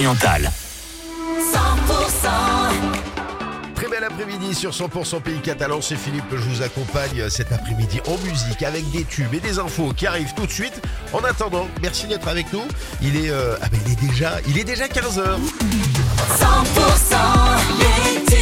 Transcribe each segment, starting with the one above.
Pyrénées-Orientales. 100% Très bel après-midi sur 100% Pays Catalan, c'est Philippe, je vous accompagne cet après-midi en musique avec des tubes et des infos qui arrivent tout de suite. En attendant, merci d'être avec nous. Il est, euh, ah ben il est déjà, il est déjà 15h. 100%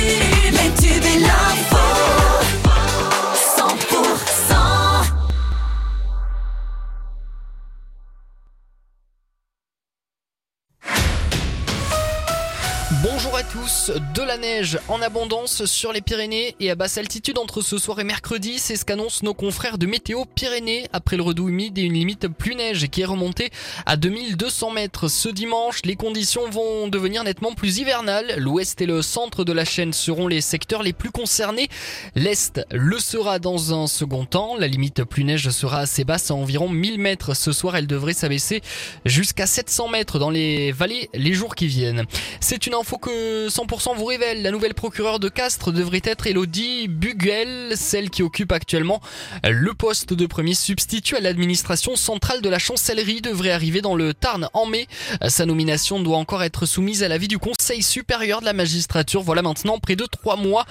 Bonjour à tous, de la neige en abondance sur les Pyrénées et à basse altitude entre ce soir et mercredi, c'est ce qu'annoncent nos confrères de Météo Pyrénées après le redout humide et une limite plus neige qui est remontée à 2200 mètres. Ce dimanche, les conditions vont devenir nettement plus hivernales. L'ouest et le centre de la chaîne seront les secteurs les plus concernés. L'est le sera dans un second temps. La limite plus neige sera assez basse à environ 1000 mètres. Ce soir, elle devrait s'abaisser jusqu'à 700 mètres dans les vallées les jours qui viennent. C'est une info que 100% vous révèle. La nouvelle procureure de Castres devrait être Elodie Buguel, celle qui occupe actuellement le poste de premier substitut à l'administration centrale de la chancellerie devrait arriver dans le Tarn en mai. Sa nomination doit encore être soumise à l'avis du Conseil supérieur de la magistrature. Voilà maintenant près de trois mois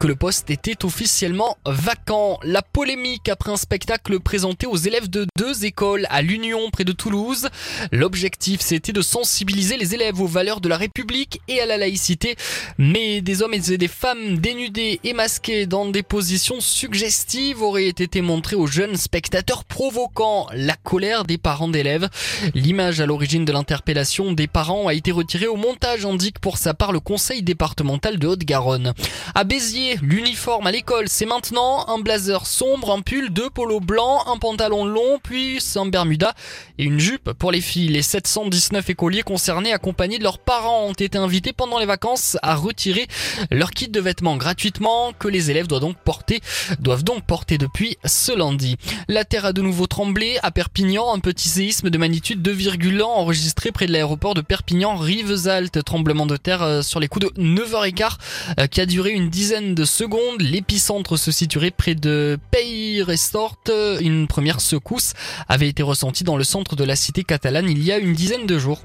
que le poste était officiellement vacant. La polémique après un spectacle présenté aux élèves de deux écoles à l'Union près de Toulouse. L'objectif c'était de sensibiliser les élèves aux valeurs de la République à la laïcité. Mais des hommes et des femmes dénudés et masqués dans des positions suggestives auraient été montrés aux jeunes spectateurs provoquant la colère des parents d'élèves. L'image à l'origine de l'interpellation des parents a été retirée au montage, indique pour sa part le conseil départemental de Haute-Garonne. À Béziers, l'uniforme à l'école, c'est maintenant un blazer sombre, un pull, deux polos blancs, un pantalon long, puis un bermuda et une jupe pour les filles. Les 719 écoliers concernés accompagnés de leurs parents ont été invités pendant les vacances à retirer leur kit de vêtements gratuitement que les élèves doivent donc porter, doivent donc porter depuis ce lundi. La terre a de nouveau tremblé à Perpignan, un petit séisme de magnitude 2,1 enregistré près de l'aéroport de Perpignan, Rivesaltes, tremblement de terre euh, sur les coups de 9h15 euh, qui a duré une dizaine de secondes. L'épicentre se situerait près de Peyresort. Une première secousse avait été ressentie dans le centre de la cité catalane il y a une dizaine de jours.